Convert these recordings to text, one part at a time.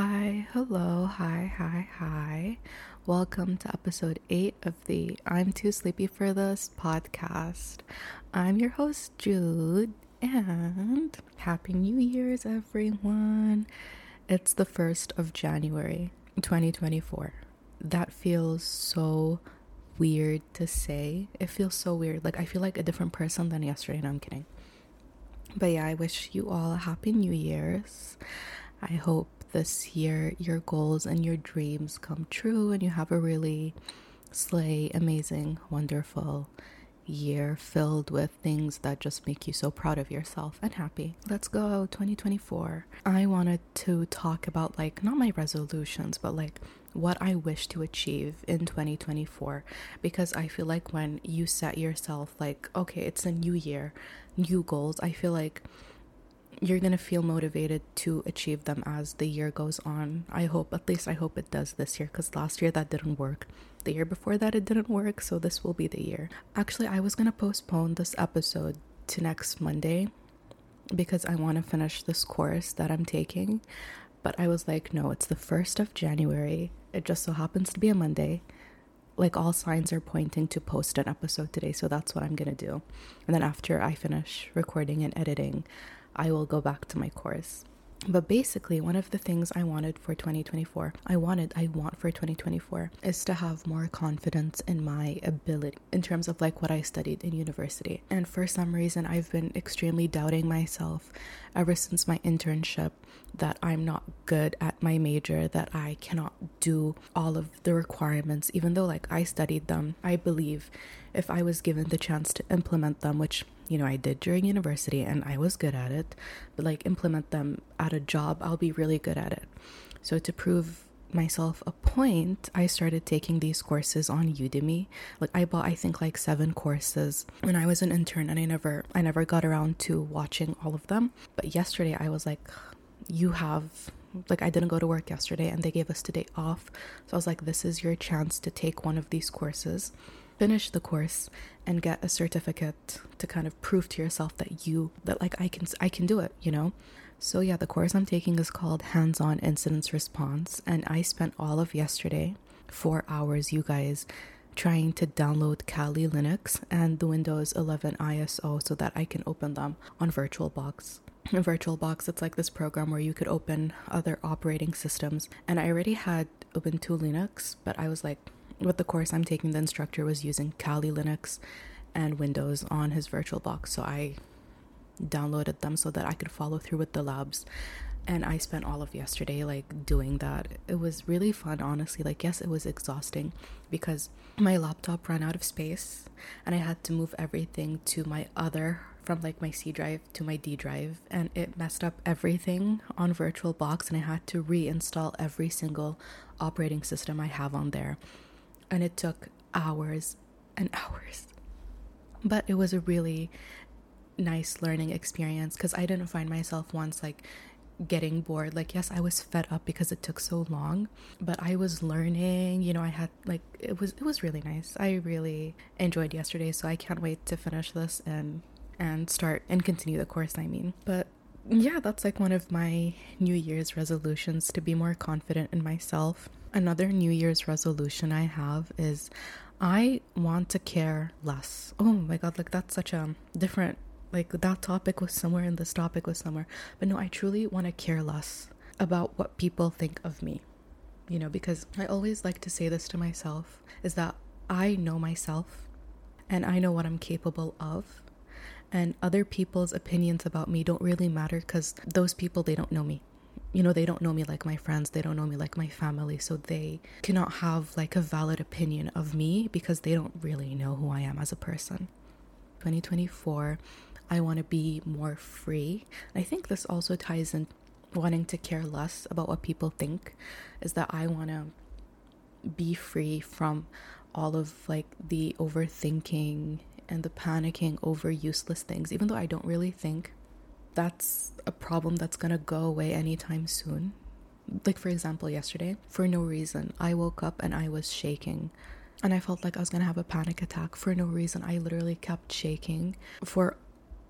Hi, hello, hi, hi, hi. Welcome to episode 8 of the I'm Too Sleepy for This podcast. I'm your host, Jude, and Happy New Year's, everyone. It's the 1st of January, 2024. That feels so weird to say. It feels so weird. Like, I feel like a different person than yesterday, and I'm kidding. But yeah, I wish you all a Happy New Year's. I hope this year your goals and your dreams come true and you have a really slay, amazing, wonderful year filled with things that just make you so proud of yourself and happy. Let's go 2024. I wanted to talk about like not my resolutions, but like what I wish to achieve in 2024 because I feel like when you set yourself like okay, it's a new year, new goals, I feel like you're going to feel motivated to achieve them as the year goes on. I hope, at least I hope it does this year, because last year that didn't work. The year before that it didn't work, so this will be the year. Actually, I was going to postpone this episode to next Monday because I want to finish this course that I'm taking. But I was like, no, it's the 1st of January. It just so happens to be a Monday. Like all signs are pointing to post an episode today, so that's what I'm gonna do. And then after I finish recording and editing, I will go back to my course. But basically, one of the things I wanted for 2024, I wanted, I want for 2024, is to have more confidence in my ability in terms of like what I studied in university. And for some reason, I've been extremely doubting myself ever since my internship that I'm not good at my major, that I cannot do all of the requirements, even though like I studied them. I believe if I was given the chance to implement them, which you know, I did during university and I was good at it, but like implement them at a job, I'll be really good at it. So to prove myself a point, I started taking these courses on Udemy. Like I bought I think like 7 courses when I was an intern and I never I never got around to watching all of them. But yesterday I was like you have like I didn't go to work yesterday and they gave us today off. So I was like this is your chance to take one of these courses finish the course and get a certificate to kind of prove to yourself that you that like I can I can do it, you know? So yeah, the course I'm taking is called Hands-on Incidents Response and I spent all of yesterday 4 hours you guys trying to download Kali Linux and the Windows 11 ISO so that I can open them on VirtualBox. In VirtualBox, it's like this program where you could open other operating systems. And I already had Ubuntu Linux, but I was like, with the course I'm taking, the instructor was using Kali Linux and Windows on his virtual box. so I downloaded them so that I could follow through with the labs. And I spent all of yesterday like doing that. It was really fun, honestly. Like, yes, it was exhausting because my laptop ran out of space and I had to move everything to my other from like my C drive to my D drive and it messed up everything on VirtualBox and I had to reinstall every single operating system I have on there and it took hours and hours. But it was a really nice learning experience because I didn't find myself once like getting bored. Like, yes, I was fed up because it took so long, but I was learning. You know, I had like it was it was really nice. I really enjoyed yesterday, so I can't wait to finish this and and start and continue the course. I mean, but yeah, that's like one of my New Year's resolutions to be more confident in myself Another New Year's resolution I have is I want to care less. Oh my god, like that's such a different like that topic was somewhere and this topic was somewhere. But no, I truly want to care less about what people think of me. You know, because I always like to say this to myself is that I know myself and I know what I'm capable of. And other people's opinions about me don't really matter because those people, they don't know me you know, they don't know me like my friends, they don't know me like my family, so they cannot have like a valid opinion of me because they don't really know who I am as a person. 2024, I want to be more free. I think this also ties in wanting to care less about what people think, is that I want to be free from all of like the overthinking and the panicking over useless things, even though I don't really think that's a problem that's gonna go away anytime soon. Like, for example, yesterday, for no reason, I woke up and I was shaking. And I felt like I was gonna have a panic attack for no reason. I literally kept shaking for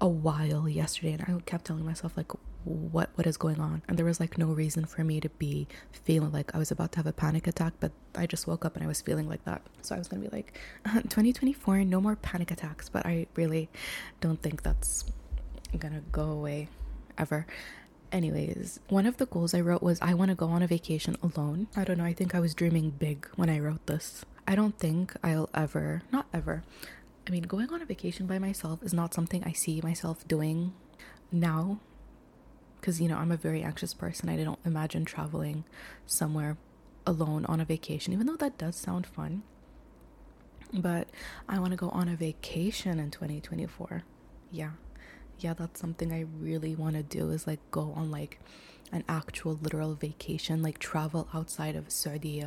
a while yesterday. And I kept telling myself, like, what what is going on and there was like no reason for me to be feeling like i was about to have a panic attack but i just woke up and i was feeling like that so i was gonna be like 2024 no more panic attacks but i really don't think that's gonna go away ever. Anyways one of the goals i wrote was i want to go on a vacation alone. I don't know i think i was dreaming big when i wrote this. I don't think i'll ever not ever. I mean going on a vacation by myself is not something i see myself doing now because you know i'm a very anxious person. I don't imagine traveling somewhere alone on a vacation even though that does sound fun. But i want to go on a vacation in 2024 yeah yeah that's something i really want to do is like go on like an actual literal vacation like travel outside of saudi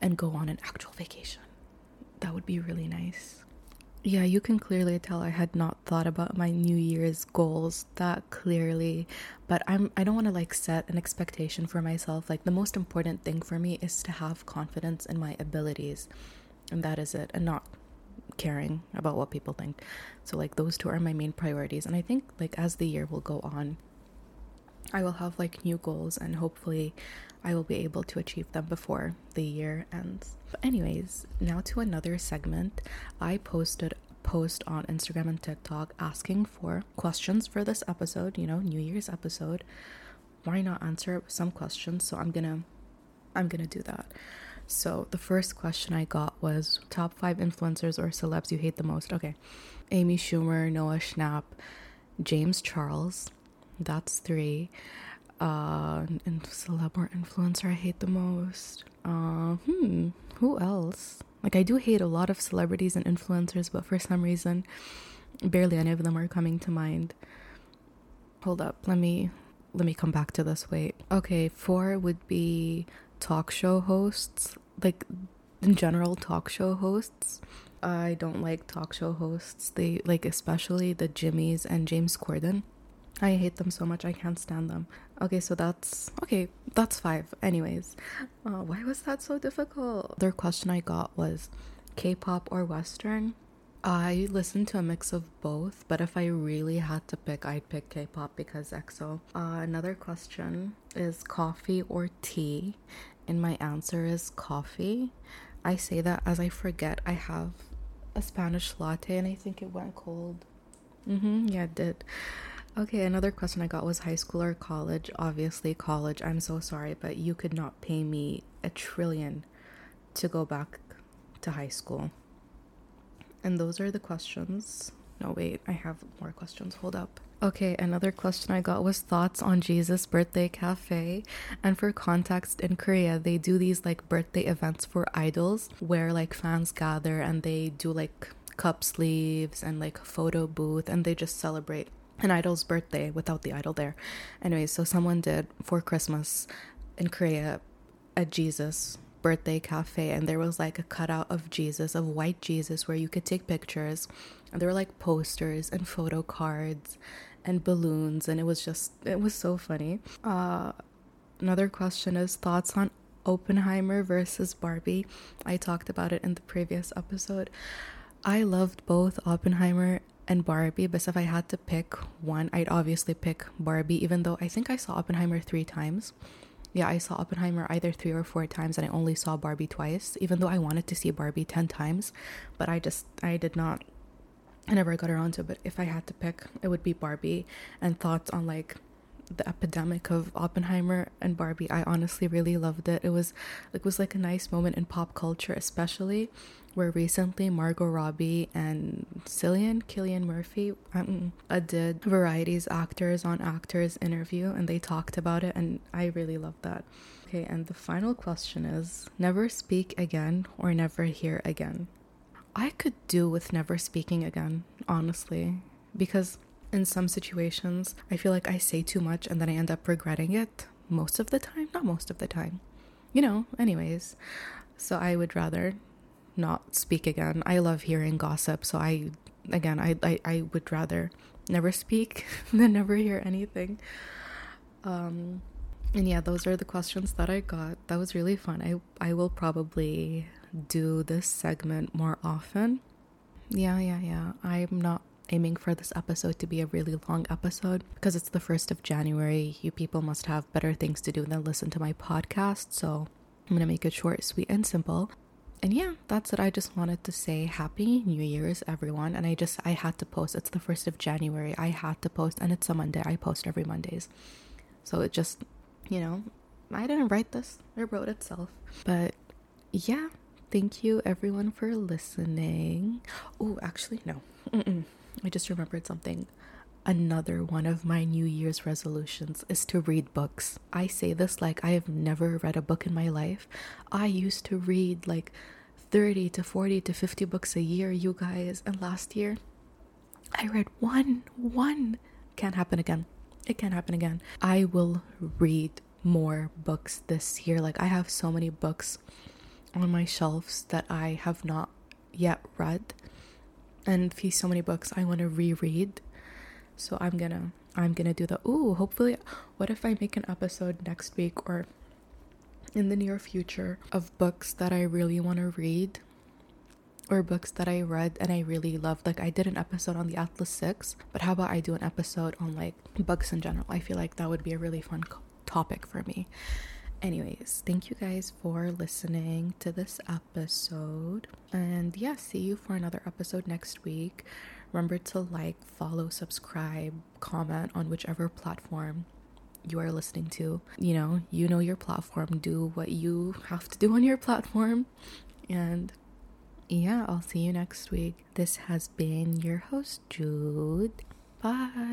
and go on an actual vacation that would be really nice yeah, you can clearly tell I had not thought about my New Year's goals that clearly, but I'm I don't want to like set an expectation for myself. Like the most important thing for me is to have confidence in my abilities. And that is it and not caring about what people think. So like those two are my main priorities and I think like as the year will go on, I will have like new goals and hopefully I will be able to achieve them before the year ends. But anyways, now to another segment. I posted post on Instagram and TikTok asking for questions for this episode, you know, New Year's episode. Why not answer some questions? So I'm going to I'm going to do that. So the first question I got was top 5 influencers or celebs you hate the most. Okay. Amy Schumer, Noah Schnapp, James Charles. That's 3 uh and celeb or influencer I hate the most. Uh hmm, who else? Like I do hate a lot of celebrities and influencers, but for some reason barely any of them are coming to mind. Hold up, let me let me come back to this. Wait. Okay, four would be talk show hosts, like in general talk show hosts. I don't like talk show hosts. They like especially the Jimmys and James Corden. I hate them so much. I can't stand them. Okay, so that's okay. That's five. Anyways, uh, why was that so difficult? Their question I got was K-pop or Western. I listen to a mix of both, but if I really had to pick, I'd pick K-pop because EXO. Uh, another question is coffee or tea, and my answer is coffee. I say that as I forget I have a Spanish latte, and I think it went cold. Mm-hmm. Yeah, it did. Okay, another question I got was high school or college. Obviously, college. I'm so sorry, but you could not pay me a trillion to go back to high school. And those are the questions. No, wait, I have more questions. Hold up. Okay, another question I got was thoughts on Jesus Birthday Cafe. And for context, in Korea, they do these like birthday events for idols where like fans gather and they do like cup sleeves and like photo booth and they just celebrate an idol's birthday without the idol there. Anyway, so someone did for Christmas in Korea a Jesus birthday cafe and there was like a cutout of Jesus, of white Jesus where you could take pictures. And there were like posters and photo cards and balloons and it was just it was so funny. Uh another question is thoughts on Oppenheimer versus Barbie. I talked about it in the previous episode. I loved both Oppenheimer and Barbie, but if I had to pick one, I'd obviously pick Barbie, even though I think I saw Oppenheimer three times. Yeah, I saw Oppenheimer either three or four times, and I only saw Barbie twice, even though I wanted to see Barbie 10 times. But I just, I did not, I never got around to it. But if I had to pick, it would be Barbie. And thoughts on like the epidemic of Oppenheimer and Barbie, I honestly really loved it. It was, it was like a nice moment in pop culture, especially where recently Margot Robbie and Cillian Killian Murphy um, uh, did Variety's actors on actors interview and they talked about it and I really love that. Okay, and the final question is never speak again or never hear again. I could do with never speaking again, honestly, because in some situations I feel like I say too much and then I end up regretting it most of the time, not most of the time. You know, anyways. So I would rather not speak again. I love hearing gossip, so I again I I, I would rather never speak than never hear anything. Um and yeah, those are the questions that I got. That was really fun. I I will probably do this segment more often. Yeah, yeah, yeah. I'm not aiming for this episode to be a really long episode because it's the 1st of January. You people must have better things to do than listen to my podcast. So I'm going to make it short, sweet, and simple. And yeah, that's it. I just wanted to say Happy New Year's, everyone. And I just, I had to post. It's the 1st of January. I had to post, and it's a Monday. I post every Mondays. So it just, you know, I didn't write this, it wrote itself. But yeah, thank you everyone for listening. Oh, actually, no. Mm-mm. I just remembered something. Another one of my New Year's resolutions is to read books. I say this like I have never read a book in my life. I used to read like 30 to 40 to 50 books a year, you guys, and last year I read one. One. Can't happen again. It can't happen again. I will read more books this year. Like, I have so many books on my shelves that I have not yet read, and so many books I want to reread. So I'm gonna I'm gonna do the ooh. Hopefully, what if I make an episode next week or in the near future of books that I really want to read or books that I read and I really loved. Like I did an episode on the Atlas 6, but how about I do an episode on like books in general? I feel like that would be a really fun topic for me. Anyways, thank you guys for listening to this episode. And yeah, see you for another episode next week. Remember to like, follow, subscribe, comment on whichever platform you are listening to. You know, you know your platform. Do what you have to do on your platform. And yeah, I'll see you next week. This has been your host, Jude. Bye.